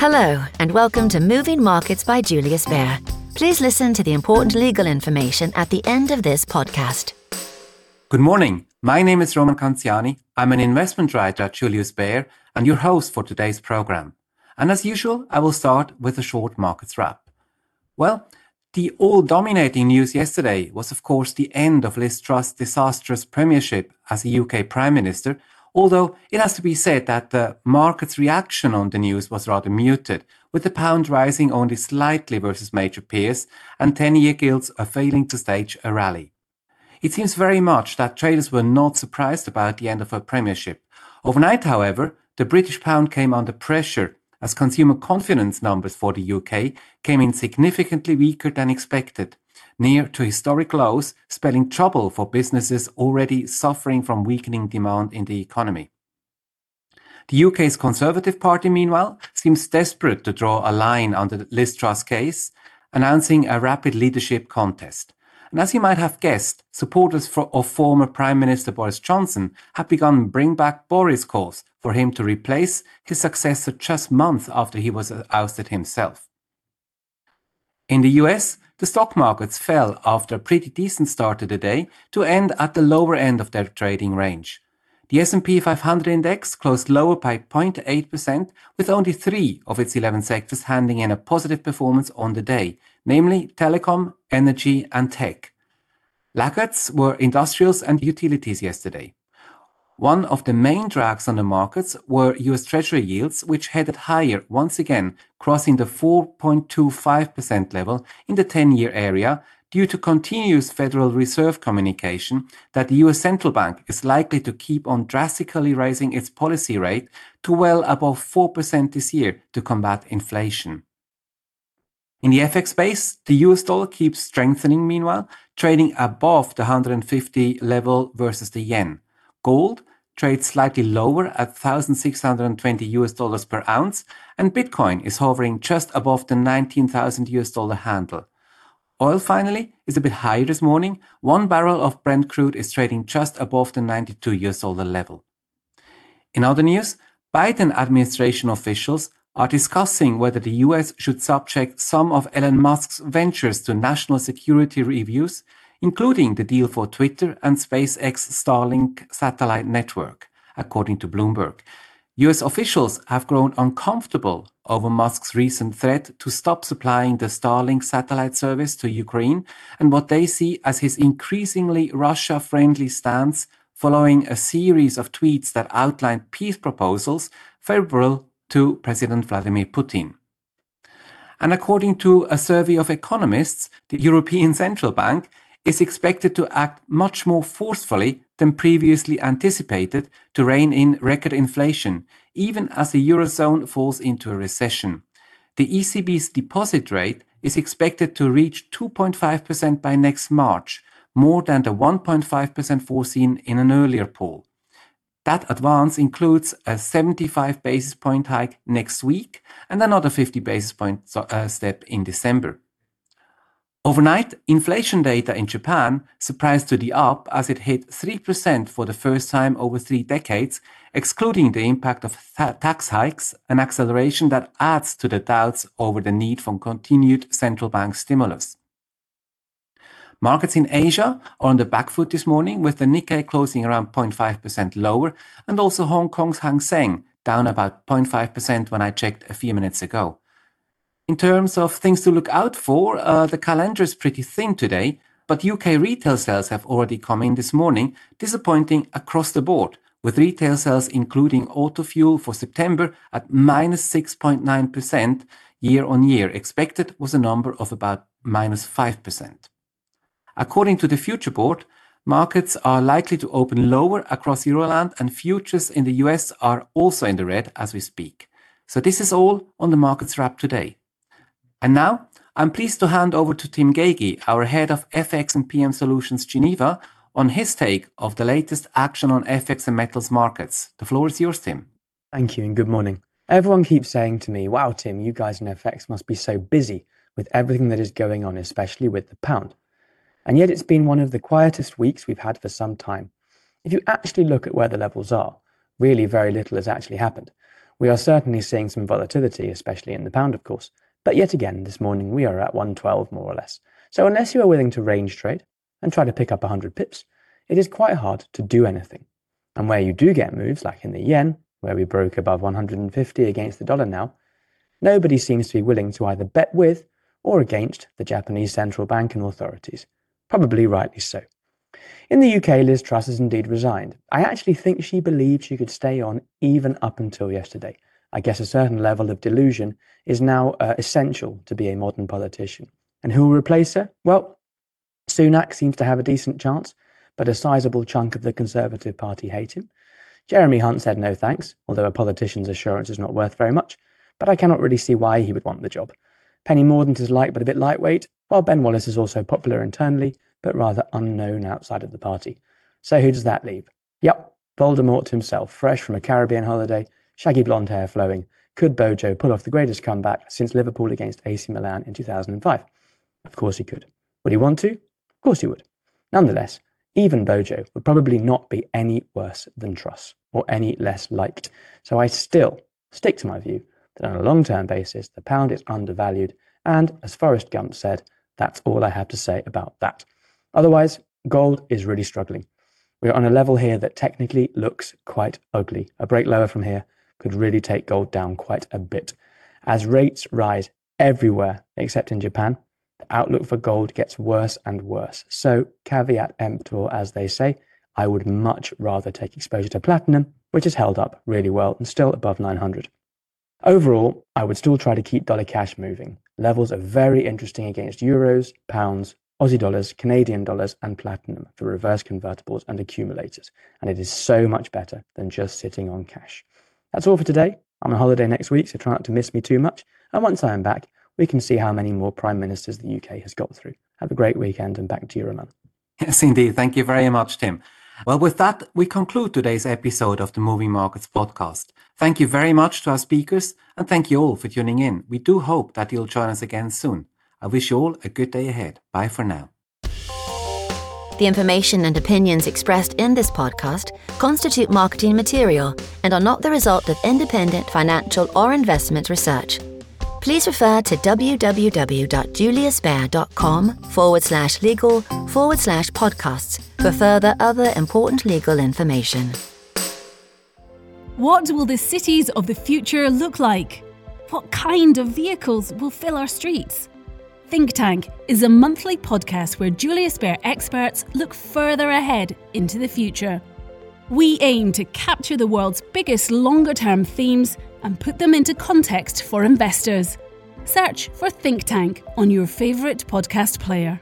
Hello, and welcome to Moving Markets by Julius Baer. Please listen to the important legal information at the end of this podcast. Good morning. My name is Roman Canziani. I'm an investment writer at Julius Baer and your host for today's program. And as usual, I will start with a short markets wrap. Well, the all dominating news yesterday was, of course, the end of Liz Truss's disastrous premiership as a UK Prime Minister, although it has to be said that the market's reaction on the news was rather muted, with the pound rising only slightly versus major peers and 10 year gilts are failing to stage a rally. It seems very much that traders were not surprised about the end of her premiership. Overnight, however, the British pound came under pressure as consumer confidence numbers for the UK came in significantly weaker than expected, near to historic lows, spelling trouble for businesses already suffering from weakening demand in the economy. The UK's Conservative Party, meanwhile, seems desperate to draw a line the Liz Truss case, announcing a rapid leadership contest. And as you might have guessed, supporters for, of former Prime Minister Boris Johnson have begun Bring Back Boris calls for him to replace his successor just months after he was ousted himself. In the US, the stock markets fell after a pretty decent start to the day to end at the lower end of their trading range. The S&P 500 index closed lower by 0.8% with only 3 of its 11 sectors handing in a positive performance on the day, namely telecom, energy, and tech. Laggards were industrials and utilities yesterday. One of the main drags on the markets were US Treasury yields, which headed higher once again, crossing the 4.25% level in the 10 year area due to continuous Federal Reserve communication that the US central bank is likely to keep on drastically raising its policy rate to well above 4% this year to combat inflation. In the FX space, the US dollar keeps strengthening meanwhile, trading above the 150 level versus the yen. Gold trades slightly lower at 1620 US dollars per ounce and Bitcoin is hovering just above the 19,000 US dollar handle. Oil finally is a bit higher this morning. One barrel of Brent crude is trading just above the 92 US dollar level. In other news, Biden administration officials are discussing whether the US should subject some of Elon Musk's ventures to national security reviews, including the deal for Twitter and SpaceX Starlink satellite network, according to Bloomberg. US officials have grown uncomfortable over Musk's recent threat to stop supplying the Starlink satellite service to Ukraine and what they see as his increasingly Russia friendly stance following a series of tweets that outlined peace proposals favorable to President Vladimir Putin. And according to a survey of economists, the European Central Bank is expected to act much more forcefully than previously anticipated to rein in record inflation, even as the Eurozone falls into a recession. The ECB's deposit rate is expected to reach 2.5% by next March, more than the 1.5% foreseen in an earlier poll. That advance includes a 75 basis point hike next week and another 50 basis point uh, step in December. Overnight, inflation data in Japan surprised to the up as it hit 3% for the first time over three decades, excluding the impact of tax hikes, an acceleration that adds to the doubts over the need for continued central bank stimulus. Markets in Asia are on the back foot this morning, with the Nikkei closing around 0.5% lower, and also Hong Kong's Hang Seng down about 0.5% when I checked a few minutes ago. In terms of things to look out for, uh, the calendar is pretty thin today, but UK retail sales have already come in this morning, disappointing across the board, with retail sales including auto fuel for September at minus 6.9% year on year. Expected was a number of about minus 5%. According to the Future Board, markets are likely to open lower across Euroland and futures in the US are also in the red as we speak. So this is all on the markets wrap today. And now I'm pleased to hand over to Tim Gagie, our head of FX and PM Solutions Geneva, on his take of the latest action on FX and metals markets. The floor is yours, Tim. Thank you and good morning. Everyone keeps saying to me, wow, Tim, you guys in FX must be so busy with everything that is going on, especially with the pound. And yet it's been one of the quietest weeks we've had for some time. If you actually look at where the levels are, really very little has actually happened. We are certainly seeing some volatility, especially in the pound, of course. But yet again, this morning we are at 112 more or less. So unless you are willing to range trade and try to pick up 100 pips, it is quite hard to do anything. And where you do get moves, like in the yen, where we broke above 150 against the dollar now, nobody seems to be willing to either bet with or against the Japanese central bank and authorities. Probably rightly so. In the UK, Liz Truss has indeed resigned. I actually think she believed she could stay on even up until yesterday. I guess a certain level of delusion is now uh, essential to be a modern politician. And who will replace her? Well, Sunak seems to have a decent chance, but a sizable chunk of the Conservative Party hate him. Jeremy Hunt said no thanks, although a politician's assurance is not worth very much, but I cannot really see why he would want the job. Penny Mordaunt is liked but a bit lightweight, while Ben Wallace is also popular internally, but rather unknown outside of the party. So who does that leave? Yep, Voldemort himself, fresh from a Caribbean holiday, shaggy blonde hair flowing. Could Bojo pull off the greatest comeback since Liverpool against AC Milan in 2005? Of course he could. Would he want to? Of course he would. Nonetheless, even Bojo would probably not be any worse than Truss or any less liked. So I still stick to my view that on a long term basis, the pound is undervalued. And as Forrest Gump said, that's all I have to say about that. Otherwise, gold is really struggling. We're on a level here that technically looks quite ugly. A break lower from here could really take gold down quite a bit. As rates rise everywhere except in Japan, the outlook for gold gets worse and worse. So, caveat emptor, as they say, I would much rather take exposure to platinum, which has held up really well and still above 900. Overall, I would still try to keep dollar cash moving. Levels are very interesting against euros, pounds, Aussie dollars, Canadian dollars, and platinum for reverse convertibles and accumulators. And it is so much better than just sitting on cash. That's all for today. I'm on holiday next week, so try not to miss me too much. And once I am back, we can see how many more prime ministers the UK has got through. Have a great weekend and back to you, Roman. Yes, indeed. Thank you very much, Tim. Well, with that, we conclude today's episode of the Moving Markets podcast. Thank you very much to our speakers and thank you all for tuning in. We do hope that you'll join us again soon. I wish you all a good day ahead. Bye for now. The information and opinions expressed in this podcast constitute marketing material and are not the result of independent financial or investment research. Please refer to www.juliusbaer.com forward slash legal forward slash podcasts for further other important legal information. What will the cities of the future look like? What kind of vehicles will fill our streets? Think Tank is a monthly podcast where Julius Baer experts look further ahead into the future. We aim to capture the world's biggest longer term themes and put them into context for investors. Search for Think Tank on your favourite podcast player.